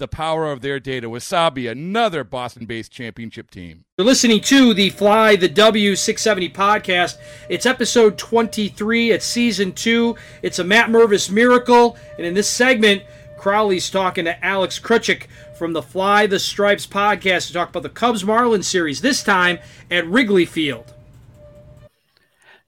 the power of their data. Wasabi, another Boston based championship team. You're listening to the Fly the W670 podcast. It's episode 23. It's season two. It's a Matt Mervis miracle. And in this segment, Crowley's talking to Alex Krutchik from the Fly the Stripes podcast to talk about the Cubs Marlins series, this time at Wrigley Field.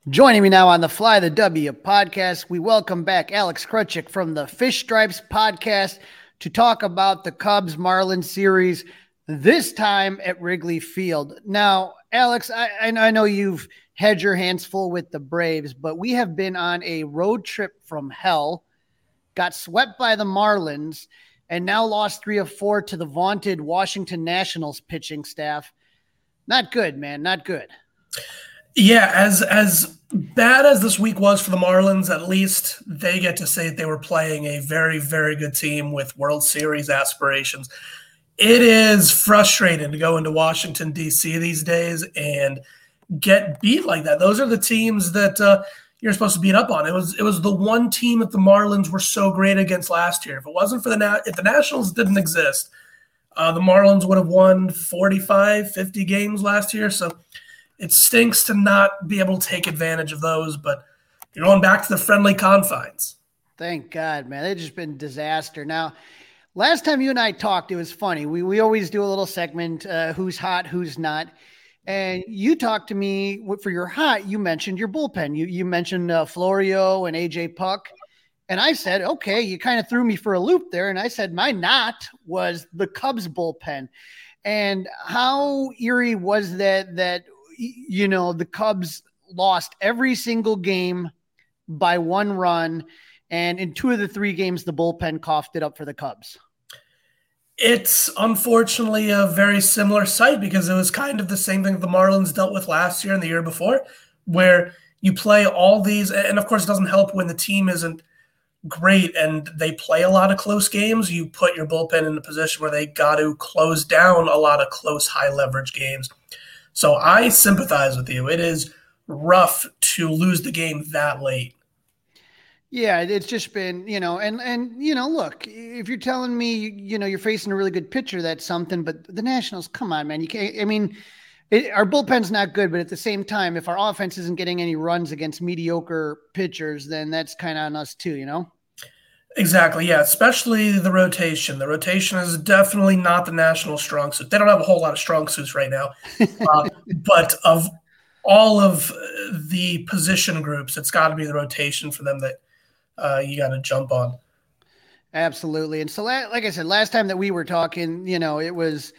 Joining me now on the Fly the W podcast, we welcome back Alex Krutchik from the Fish Stripes podcast to talk about the Cubs Marlins series, this time at Wrigley Field. Now, Alex, I, I know you've had your hands full with the Braves, but we have been on a road trip from hell, got swept by the Marlins, and now lost three of four to the vaunted Washington Nationals pitching staff. Not good, man. Not good. Yeah, as as bad as this week was for the Marlins, at least they get to say that they were playing a very, very good team with World Series aspirations. It is frustrating to go into Washington D.C. these days and get beat like that. Those are the teams that uh, you're supposed to beat up on. It was it was the one team that the Marlins were so great against last year. If it wasn't for the Na- if the Nationals didn't exist, uh, the Marlins would have won 45, 50 games last year. So it stinks to not be able to take advantage of those, but you're going back to the friendly confines. Thank God, man. They've just been disaster. Now, last time you and I talked, it was funny. We we always do a little segment, uh, who's hot, who's not. And you talked to me for your hot. You mentioned your bullpen. You you mentioned uh, Floro and AJ Puk, and I said, okay. You kind of threw me for a loop there, and I said my not was the Cubs bullpen. And how eerie was that? That you know, the Cubs lost every single game by one run. And in two of the three games, the bullpen coughed it up for the Cubs. It's unfortunately a very similar sight because it was kind of the same thing the Marlins dealt with last year and the year before, where you play all these, and of course, it doesn't help when the team isn't great and they play a lot of close games. You put your bullpen in a position where they got to close down a lot of close, high leverage games. So I sympathize with you. It is rough to lose the game that late. Yeah, it's just been, you know, and and you know, look, if you're telling me, you know, you're facing a really good pitcher, that's something. But the Nationals, come on, man, you can't. I mean, it, our bullpen's not good, but at the same time, if our offense isn't getting any runs against mediocre pitchers, then that's kind of on us too, you know. Exactly. Yeah. Especially the rotation. The rotation is definitely not the national strong suit. They don't have a whole lot of strong suits right now. Uh, but of all of the position groups, it's got to be the rotation for them that uh, you got to jump on. Absolutely. And so, like I said, last time that we were talking, you know, it was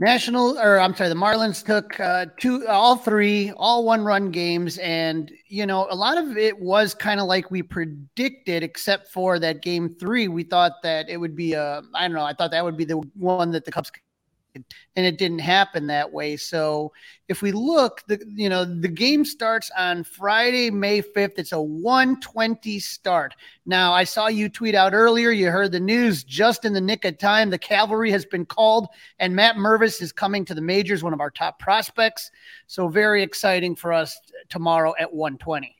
National, or I'm sorry, the Marlins took uh, two, all three, all one run games. And, you know, a lot of it was kind of like we predicted, except for that game three. We thought that it would be a, I don't know, I thought that would be the one that the Cubs and it didn't happen that way. So if we look, the you know the game starts on Friday, May fifth. It's a one twenty start. Now I saw you tweet out earlier. You heard the news just in the nick of time. The cavalry has been called, and Matt Mervis is coming to the majors, one of our top prospects. So very exciting for us tomorrow at one twenty.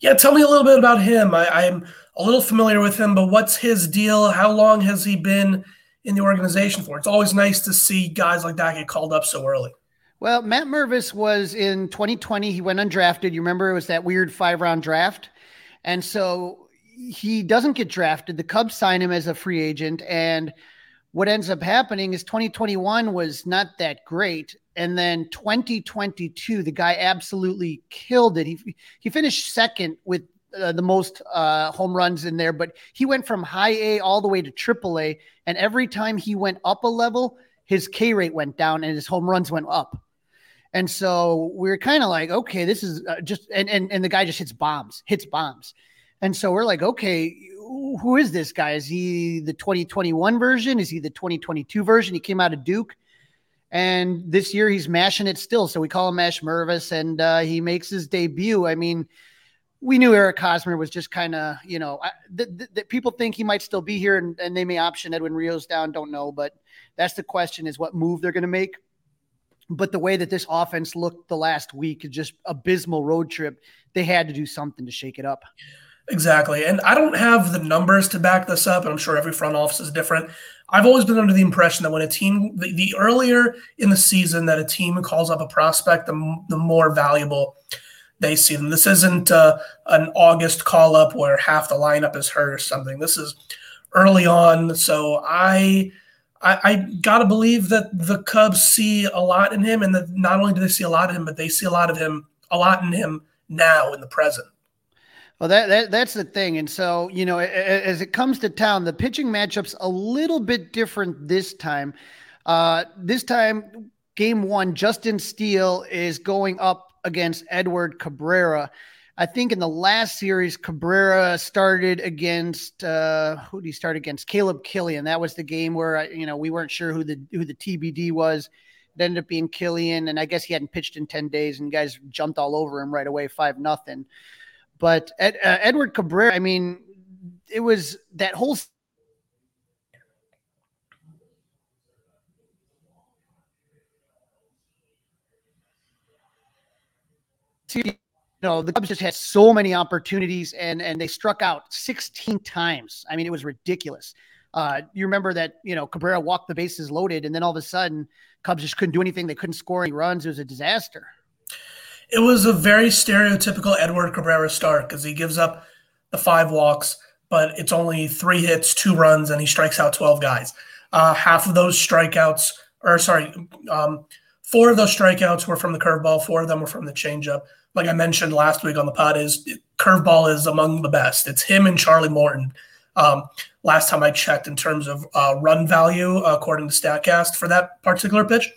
Yeah, tell me a little bit about him. I, am a little familiar with him, but what's his deal? How long has he been in the organization for? It's always nice to see guys like that get called up so early. Well, Matt Mervis was in 2020. He went undrafted. You remember it was that weird five round draft. And so he doesn't get drafted. The Cubs sign him as a free agent. And what ends up happening is 2021 was not that great. And then 2022, the guy absolutely killed it. He, he finished second with uh, the most uh, home runs in there, but he went from high A all the way to triple A. And every time he went up a level, his K rate went down and his home runs went up. And so we are kind of like, okay, this is uh, just, and, and, and the guy just hits bombs, hits bombs. And so we're like, okay, who is this guy? Is he the 2021 version? Is he the 2022 version? He came out of Duke. And this year he's mashing it still. So we call him Mash Mervis and uh, he makes his debut. I mean, we knew Eric Hosmer was just kind of, you know, that people think he might still be here and, and they may option Edwin Rios down. Don't know. But that's the question is what move they're going to make. But the way that this offense looked the last week, just abysmal road trip, they had to do something to shake it up. Exactly. And I don't have the numbers to back this up, and I'm sure every front office is different. I've always been under the impression that when a team, the, the earlier in the season that a team calls up a prospect, the, the more valuable they see them. This isn't uh, an August call up where half the lineup is hurt or something. This is early on. So I. I, I got to believe that the Cubs see a lot in him, and that not only do they see a lot of him, but they see a lot of him, a lot in him now in the present. Well, that, that that's the thing, and so you know, as it comes to town, the pitching matchups a little bit different this time. Uh, this time, game one, Justin Steele is going up against Edward Cabrera. I think in the last series, Cabrera started against uh, who did he start against? Caleb Kilian. That was the game where you know we weren't sure who the who the TBD was. It ended up being Kilian, and I guess he hadn't pitched in ten days, and guys jumped all over him right away, five nothing. But Ed, uh, Edward Cabrera, I mean, it was that whole. You know, the Cubs just had so many opportunities and and they struck out 16 times. I mean, it was ridiculous. Uh, you remember that, you know, Cabrera walked the bases loaded, and then all of a sudden, Cubs just couldn't do anything. They couldn't score any runs. It was a disaster. It was a very stereotypical Edward Cabrera start because he gives up the five walks, but it's only three hits, two runs, and he strikes out 12 guys. Uh, half of those strikeouts, or sorry, um, four of those strikeouts were from the curveball, four of them were from the changeup. Like I mentioned last week on the pod, is curveball is among the best. It's him and Charlie Morton. Um, last time I checked, in terms of uh, run value, according to Statcast for that particular pitch.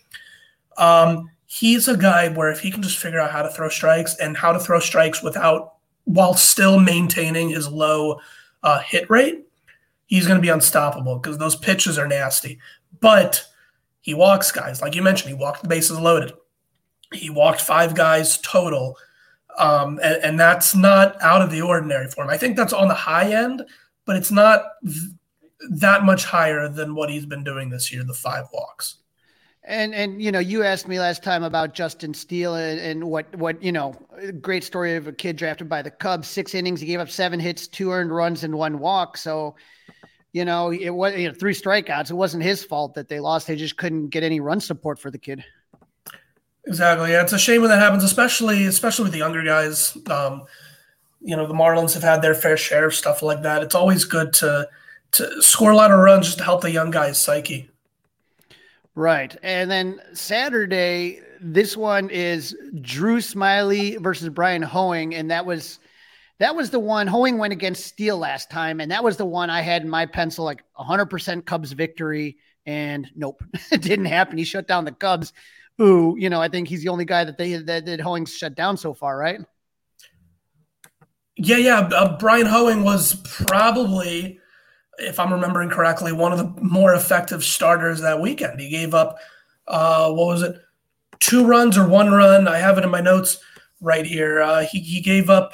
Um, he's a guy where if he can just figure out how to throw strikes and how to throw strikes without while still maintaining his low uh, hit rate, he's going to be unstoppable because those pitches are nasty. But he walks guys, like you mentioned, he walked the bases loaded. He walked five guys total. Um, and, and, that's not out of the ordinary for him. I think that's on the high end, but it's not th- that much higher than what he's been doing this year, the five walks. And and you know, you asked me last time about Justin Steele and, and what what you know, great story of a kid drafted by the Cubs. Six innings, he gave up seven hits, two earned runs, and one walk. So, you know, it was you know three strikeouts. It wasn't his fault that they lost. They just couldn't get any run support for the kid. Exactly. Yeah, it's a shame when that happens, especially especially with the younger guys. Um, you know, the Marlins have had their fair share of stuff like that. It's always good to to score a lot of runs just to help the young guys' psyche. Right. And then Saturday, this one is Drew Smyly versus Bryan Hoeing. And that was that was the one Hoeing went against Steele last time. And that was the one I had in my pencil, like 100% Cubs victory. And nope, it didn't happen. He shut down the Cubs, who, you know, I think he's the only guy that they that, that Hoeing's shut down so far, right? Yeah, yeah. Uh, Bryan Hoeing was probably if I'm remembering correctly, one of the more effective starters that weekend. He gave up, uh, what was it, two runs or one run? I have it in my notes right here. Uh, he, he gave up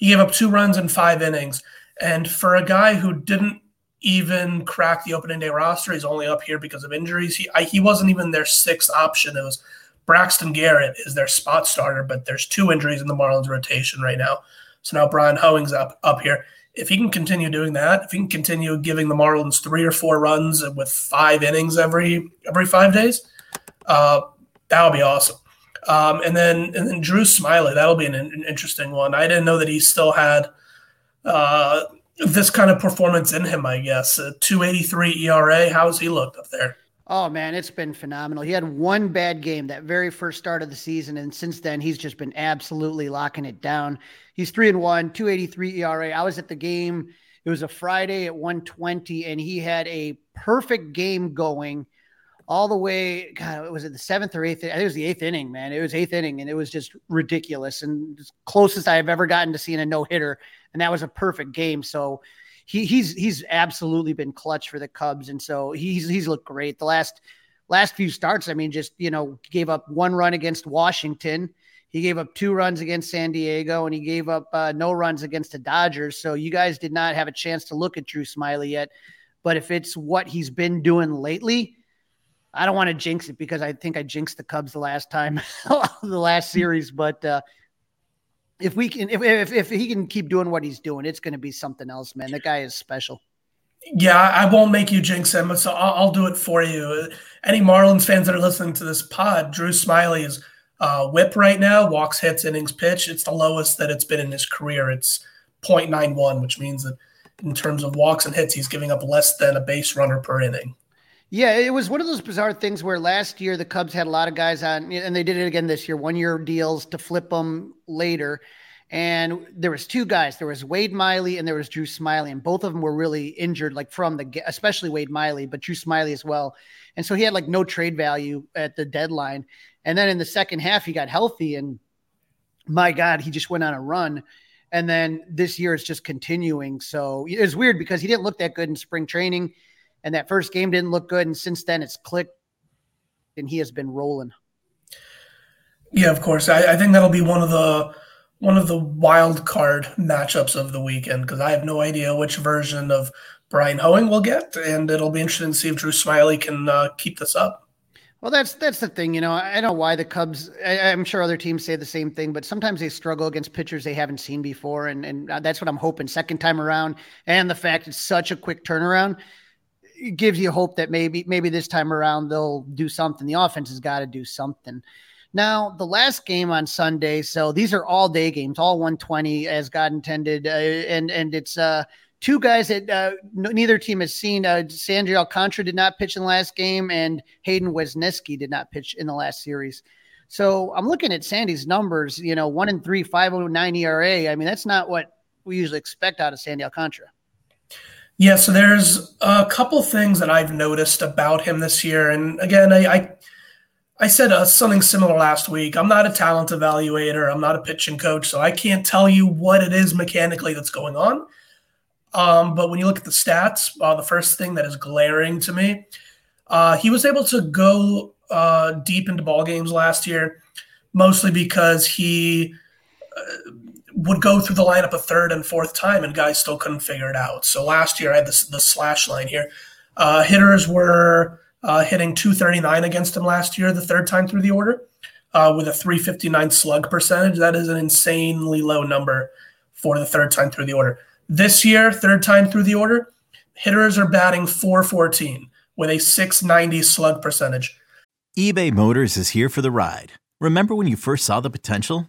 he gave up two runs in five innings, and for a guy who didn't even crack the opening day roster, he's only up here because of injuries. He I, he wasn't even their sixth option. It was Braxton Garrett is their spot starter, but there's two injuries in the Marlins rotation right now. So now Bryan Hoeing's up up here. If he can continue doing that, if he can continue giving the Marlins three or four runs with five innings every every five days, uh, that would be awesome. Um, and then and then Drew Smyly, that'll be an, an, interesting one. I didn't know that he still had uh, this kind of performance in him. I guess a 2.83 ERA. How's he looked up there? Oh man, it's been phenomenal. He had one bad game that very first start of the season, and since then he's just been absolutely locking it down. He's three and one, 283 ERA. I was at the game. It was a Friday at 120, and he had a perfect game going all the way. God, was it the seventh or eighth? I think it was the eighth inning, man. It was eighth inning, and it was just ridiculous and closest I have ever gotten to seeing a no hitter, and that was a perfect game. So he, he's he's absolutely been clutch for the Cubs, and so he's he's looked great. The last last few starts, I mean, just you know, gave up one run against Washington. He gave up two runs against San Diego, and he gave up uh, no runs against the Dodgers. So you guys did not have a chance to look at Drew Smyly yet. But if it's what he's been doing lately, I don't want to jinx it because I think I jinxed the Cubs the last time, the last series. But uh, if we can, if, if, if he can keep doing what he's doing, it's going to be something else, man. The guy is special. Yeah, I won't make you jinx him, so I'll, I'll, do it for you. Any Marlins fans that are listening to this pod, Drew Smyly's uh, whip right now, walks, hits, innings pitch. It's the lowest that it's been in his career. It's 0.91, which means that in terms of walks and hits, he's giving up less than a base runner per inning. Yeah, it was one of those bizarre things where last year the Cubs had a lot of guys on, and they did it again this year, one year deals to flip them later. And there was two guys. There was Wade Miley and there was Drew Smyly, and both of them were really injured, like from the, especially Wade Miley, but Drew Smyly as well. And so he had like no trade value at the deadline. And then in the second half, he got healthy, and my God, he just went on a run. And then this year is just continuing. So it's weird because he didn't look that good in spring training and that first game didn't look good. And since then, it's clicked, and he has been rolling. Yeah, of course. I, I think that'll be one of the one of the wild card matchups of the weekend because I have no idea which version of Bryan Hoeing we'll get, and it'll be interesting to see if Drew Smyly can uh, keep this up. Well, that's that's the thing, you know. I don't know why the Cubs. I, am sure other teams say the same thing, but sometimes they struggle against pitchers they haven't seen before, and and that's what I'm hoping second time around. And the fact it's such a quick turnaround, it gives you hope that maybe maybe this time around they'll do something. The offense has got to do something. Now, the last game on Sunday, so these are all day games, all 120 as God intended, uh, and and it's uh, two guys that uh, neither team has seen. Uh, Sandy Alcantara did not pitch in the last game, and Hayden Wesneski did not pitch in the last series. So I'm looking at Sandy's numbers. You know, one and three, 509 ERA. I mean, that's not what we usually expect out of Sandy Alcantara. Yeah, so there's a couple things that I've noticed about him this year, and again, I I, I said uh, something similar last week. I'm not a talent evaluator. I'm not a pitching coach, so I can't tell you what it is mechanically that's going on. Um, but when you look at the stats, uh, the first thing that is glaring to me, uh, he was able to go uh, deep into ball games last year, mostly because he uh, would go through the lineup a third and fourth time, and guys still couldn't figure it out. So last year, I had this, the slash line here. Uh, hitters were uh, hitting 239 against him last year, the third time through the order, uh, with a 359 slug percentage. That is an insanely low number for the third time through the order. This year, third time through the order, hitters are batting 414 with a 690 slug percentage. eBay Motors is here for the ride. Remember when you first saw the potential?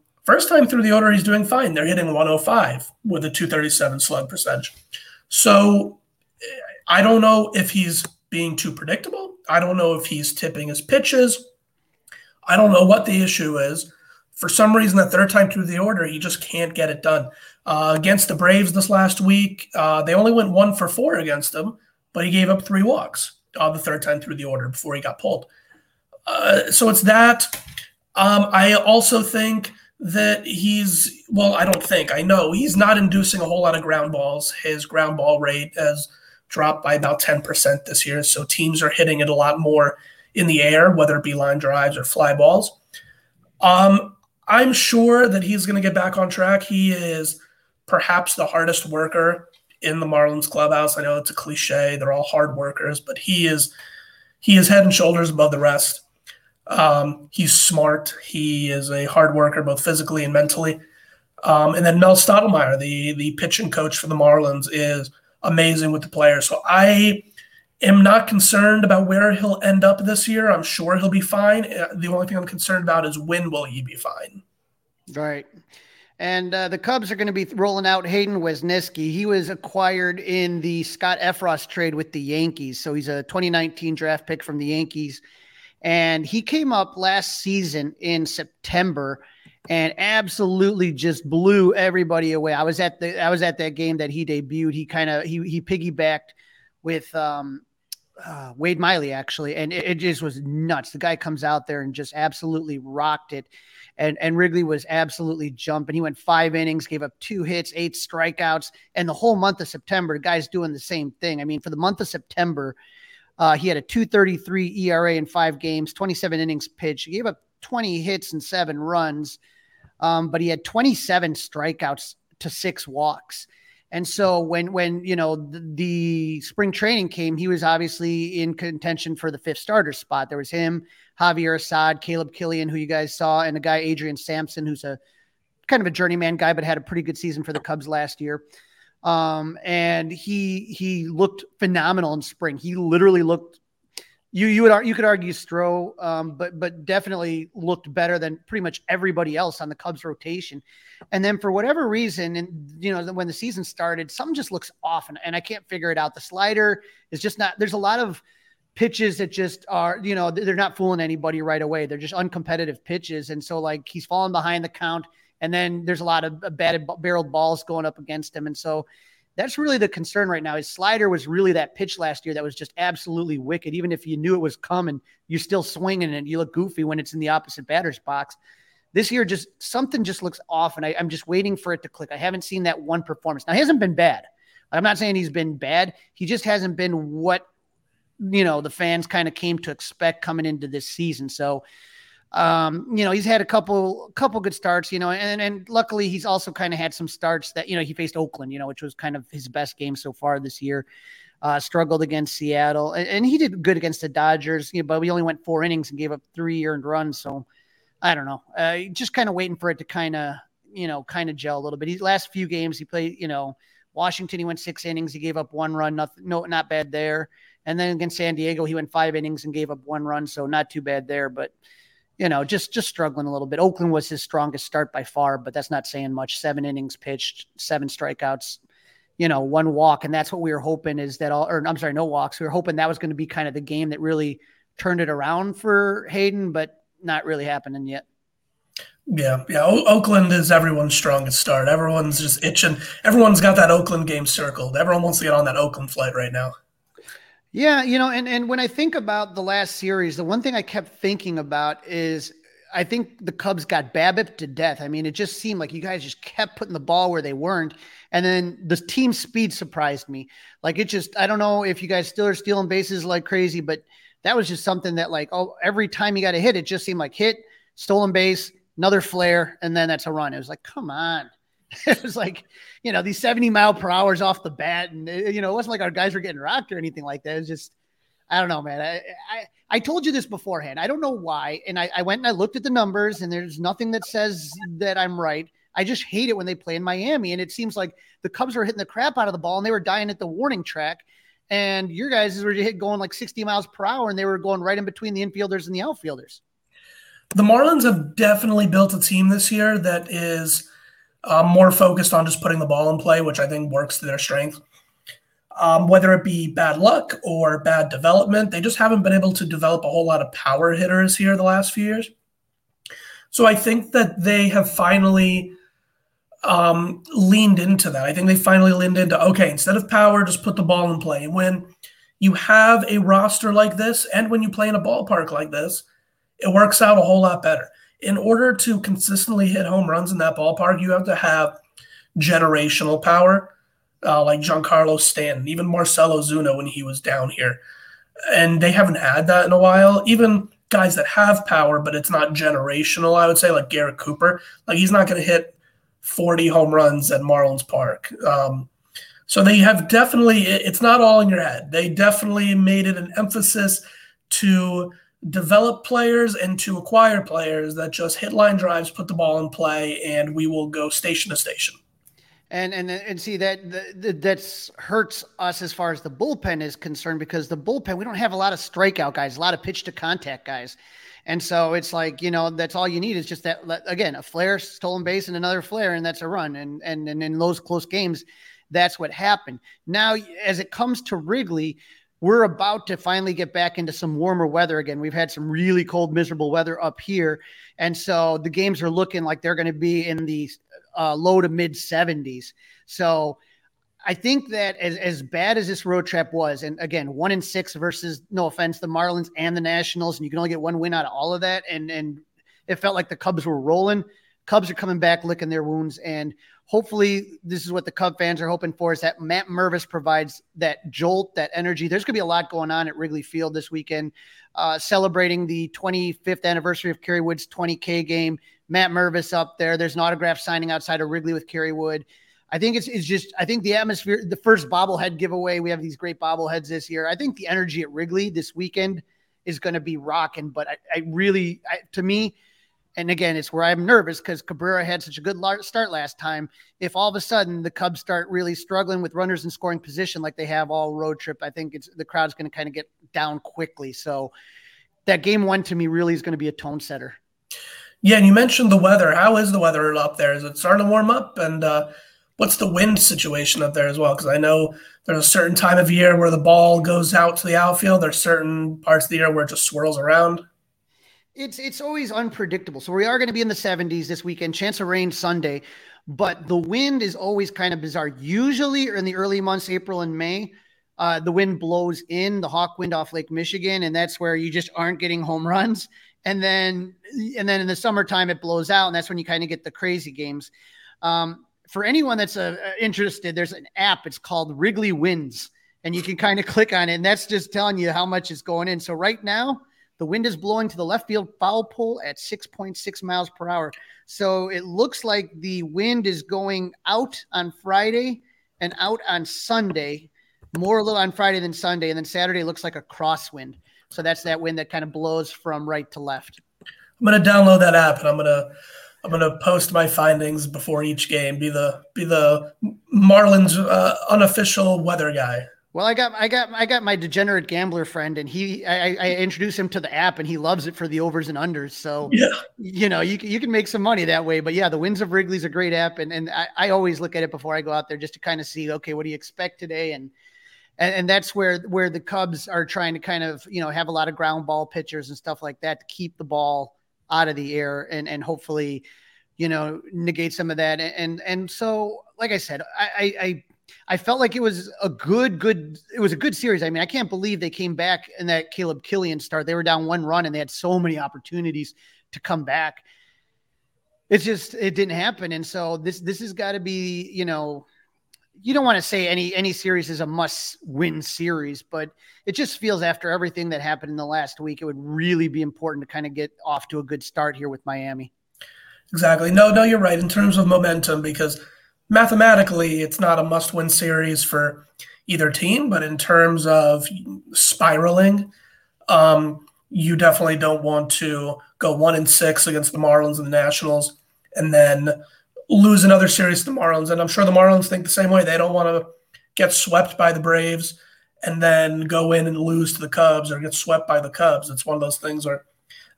First time through the order, he's doing fine. They're hitting 105 with a 237 slug percentage. So I don't know if he's being too predictable. I don't know if he's tipping his pitches. I don't know what the issue is. For some reason, the third time through the order, he just can't get it done. Uh, against the Braves this last week, uh, they only went one for four against him, but he gave up three walks uh, the third time through the order before he got pulled. Uh, so it's that. Um, I also think that he's, well, I don't think, I know he's not inducing a whole lot of ground balls. His ground ball rate has dropped by about 10% this year. So teams are hitting it a lot more in the air, whether it be line drives or fly balls. Um, I'm sure that he's going to get back on track. He is perhaps the hardest worker in the Marlins clubhouse. I know it's a cliche; they're all hard workers, but he is he is head and shoulders above the rest. Um, he's smart. He is a hard worker, both physically and mentally. Um, and then Mel Stottlemyre, the the pitching coach for the Marlins, is amazing with the players. So I am not concerned about where he'll end up this year. I'm sure he'll be fine. Uh, the only thing I'm concerned about is when will he be fine. Right. And uh, the Cubs are going to be rolling out Hayden Wesneski. He was acquired in the Scott Effross trade with the Yankees. So he's a 2019 draft pick from the Yankees. And he came up last season in September and absolutely just blew everybody away. I was at the I was at that game that he debuted. He kind of he he piggybacked with um uh, Wade Miley actually, and it, it, just was nuts. The guy comes out there and just absolutely rocked it, and and Wrigley was absolutely jumping. He went five innings, gave up two hits, eight strikeouts, and the whole month of September, the guy's doing the same thing. I mean, for the month of September, uh, he had a 2.33 ERA in five games, 27 innings pitched. He gave up 20 hits and seven runs, um, but he had 27 strikeouts to six walks. And so when when you know the, the, spring training came, he was obviously in contention for the fifth starter spot. There was him, Javier Assad, Caleb Kilian, who you guys saw, and a guy Adrian Sampson, who's a kind of a journeyman guy, but had a pretty good season for the Cubs last year. Um, and he he looked phenomenal in spring. He literally looked you you would you could argue Stroh, um, but but definitely looked better than pretty much everybody else on the Cubs rotation. And then for whatever reason, and you know when the season started, something just looks off, and, and I can't figure it out. The slider is just not. There's a lot of pitches that just are you know they're not fooling anybody right away. They're just uncompetitive pitches, and so like he's falling behind the count, and then there's a lot of batted barreled balls going up against him, and so that's really the concern right now. His slider was really that pitch last year that was just absolutely wicked. Even if you knew it was coming, you're still swinging and you look goofy when it's in the opposite batter's box. This year, just something just looks off, and I, I'm just waiting for it to click. I haven't seen that one performance. Now, he hasn't been bad. I'm not saying he's been bad. He just hasn't been what you know the fans kind of came to expect coming into this season. So um, you know, he's had a couple couple good starts, you know, and and luckily he's also kind of had some starts that you know he faced Oakland, you know, which was kind of his best game so far this year. Uh, struggled against Seattle, and, and, he did good against the Dodgers, you know, but we only went four innings and gave up three earned runs. So I don't know, uh, just kind of waiting for it to kind of you know kind of gel a little bit. His last few games he played, you know, Washington he went six innings, he gave up one run, nothing, no, not bad there. And then against San Diego he went five innings and gave up one run, so not too bad there, but you know, just just struggling a little bit. Oakland was his strongest start by far, but that's not saying much. Seven innings pitched, seven strikeouts, you know, one walk, and that's what we were hoping is that all. Or I'm sorry, no walks. We were hoping that was going to be kind of the game that really turned it around for Hayden, but not really happening yet. Yeah, yeah. O- Oakland is everyone's strongest start. Everyone's just itching. Everyone's got that Oakland game circled. Everyone wants to get on that Oakland flight right now. Yeah, you know, and and when I think about the last series, the one thing I kept thinking about is I think the Cubs got BABIP to death. I mean, it just seemed like you guys just kept putting the ball where they weren't. And then the team speed surprised me. Like it just, I don't know if you guys still are stealing bases like crazy, but that was just something that like, oh, every time you got a hit, it just seemed like hit, stolen base, another flare, and then that's a run. It was like, come on. it was like, you know, these 70 mile per hours off the bat. And, it, you know, it wasn't like our guys were getting rocked or anything like that. It was just, I don't know, man. I, I, I told you this beforehand. I don't know why. And I, I went and I looked at the numbers, and there's nothing that says that I'm right. I just hate it when they play in Miami. And it seems like the Cubs were hitting the crap out of the ball and they were dying at the warning track. And your guys were hit going like 60 miles per hour and they were going right in between the infielders and the outfielders. The Marlins have definitely built a team this year that is – um, more focused on just putting the ball in play, which I think works to their strength. Um, whether it be bad luck or bad development, they just haven't been able to develop a whole lot of power hitters here the last few years. So I think that they have finally um, leaned into that. I think they finally leaned into okay, instead of power, just put the ball in play. And when you have a roster like this, and when you play in a ballpark like this, it works out a whole lot better. In order to consistently hit home runs in that ballpark, you have to have generational power, uh, like Giancarlo Stanton, even Marcell Ozuna when he was down here. And they haven't had that in a while. Even guys that have power, but it's not generational, I would say, like Garrett Cooper. Like he's not going to hit 40 home runs at Marlins Park. Um, so they have definitely, it's not all in your head. They definitely made it an emphasis to develop players and to acquire players that just hit line drives, put the ball in play, and we will go station to station. And and and see that that that's hurts us as far as the bullpen is concerned because the bullpen we don't have a lot of strikeout guys, a lot of pitch to contact guys. And so it's like, you know, that's all you need is just that again, a flare, stolen base, and another flare, and that's a run. And and and in those close games, that's what happened. Now, as it comes to Wrigley, we're about to finally get back into some warmer weather again. We've had some really cold, miserable weather up here. And so the games are looking like they're going to be in the uh, low to mid 70s. So I think that as, as bad as this road trip was, and again, one in six versus no offense, the Marlins and the Nationals, and you can only get one win out of all of that. And and it felt like the Cubs were rolling. Cubs are coming back, licking their wounds, and hopefully this is what the Cub fans are hoping for is that Matt Mervis provides that jolt, that energy. There's going to be a lot going on at Wrigley Field this weekend, uh, celebrating the 25th anniversary of Kerry Wood's 20K game. Matt Mervis up there. There's an autograph signing outside of Wrigley with Kerry Wood. I think it's, it's just, I think the atmosphere, the first bobblehead giveaway, we have these great bobbleheads this year. I think the energy at Wrigley this weekend is going to be rocking. But I, I really, I, to me, and again, it's where I'm nervous because Cabrera had such a good start last time. If all of a sudden the Cubs start really struggling with runners in scoring position like they have all road trip, I think it's the crowd's going to kind of get down quickly. So that game one to me really is going to be a tone setter. Yeah, and you mentioned the weather. How is the weather up there? Is it starting to warm up? And uh, what's the wind situation up there as well? Because I know there's a certain time of year where the ball goes out to the outfield. There's certain parts of the year where it just swirls around. It's it's always unpredictable. So we are going to be in the 70s this weekend. Chance of rain Sunday, but the wind is always kind of bizarre. Usually in the early months, April and May, uh, the wind blows in the hawk wind off Lake Michigan, and that's where you just aren't getting home runs. And then and then in the summertime it blows out, and that's when you kind of get the crazy games. Um, for anyone that's uh, interested, there's an app. It's called Wrigley Winds, and you can kind of click on it, and that's just telling you how much is going in. So right now, the wind is blowing to the left field foul pole at 6.6 miles per hour. So it looks like the wind is going out on Friday and out on Sunday, more a little on Friday than Sunday, and then Saturday looks like a crosswind. So that's that wind that kind of blows from right to left. I'm gonna download that app and I'm gonna I'm gonna post my findings before each game. Be the be the Marlins uh, unofficial weather guy. Well, I got I got I got my degenerate gambler friend, and he I, I introduced him to the app, and he loves it for the overs and unders. So yeah, you know you you can make some money that way. But yeah, the Winds of Wrigley's a great app, and and I, I always look at it before I go out there just to kind of see okay what do you expect today, and and, and that's where where the Cubs are trying to kind of you know have a lot of ground ball pitchers and stuff like that to keep the ball out of the air and and hopefully you know negate some of that and and so like i said i i i felt like it was a good good it was a good series i mean i can't believe they came back in that caleb kilian start they were down one run and they had so many opportunities to come back it's just it didn't happen and so this this has got to be you know you don't want to say any any series is a must win series, but it just feels after everything that happened in the last week, it would really be important to kind of get off to a good start here with Miami. Exactly. No, no, you're right in terms of momentum because mathematically it's not a must win series for either team, but in terms of spiraling, um, you definitely don't want to go one and six against the Marlins and the Nationals and then lose another series to the Marlins. And I'm sure the Marlins think the same way. They don't want to get swept by the Braves and then go in and lose to the Cubs or get swept by the Cubs. It's one of those things where,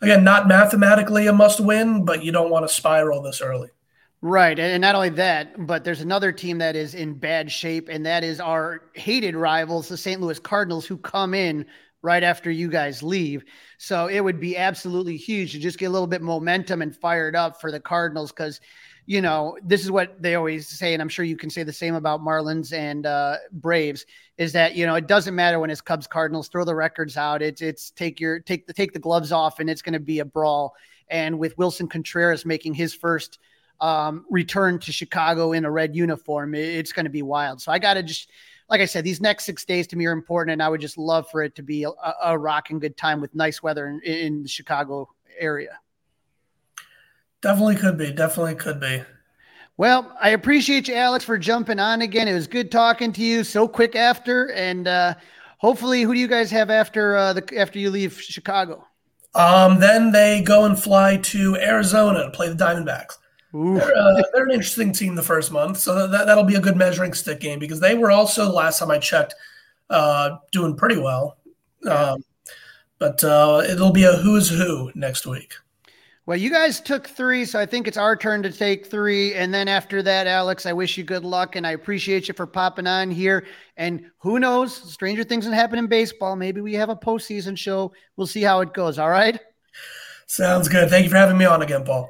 again, not mathematically a must win, but you don't want to spiral this early. Right. And not only that, but there's another team that is in bad shape, and that is our hated rivals, the St. Louis Cardinals, who come in right after you guys leave. So it would be absolutely huge to just get a little bit momentum and fired up for the Cardinals because, you know, this is what they always say, and I'm sure you can say the same about Marlins and uh, Braves, is that you know it doesn't matter when it's Cubs Cardinals, throw the records out. It's it's take your take the take the gloves off, and it's going to be a brawl. And with Willson Contreras making his first um, return to Chicago in a red uniform, it's going to be wild. So I got to just, like I said, these next six days to me are important, and I would just love for it to be a, a rocking good time with nice weather in, in the Chicago area. Definitely could be. Definitely could be. Well, I appreciate you, Alex, for jumping on again. It was good talking to you so quick after, and uh, hopefully, who do you guys have after uh, the after you leave Chicago? Um, then they go and fly to Arizona to play the Diamondbacks. They're, uh, they're, an interesting team the first month, so that, that'll be a good measuring stick game because they were also last time I checked uh, doing pretty well. Um, but uh, it'll be a who's who next week. Well, you guys took three, so I think it's our turn to take three. And then after that, Alex, I wish you good luck and I appreciate you for popping on here. And who knows, stranger things can happen in baseball. Maybe we have a postseason show. We'll see how it goes. All right. Sounds good. Thank you for having me on again, Paul.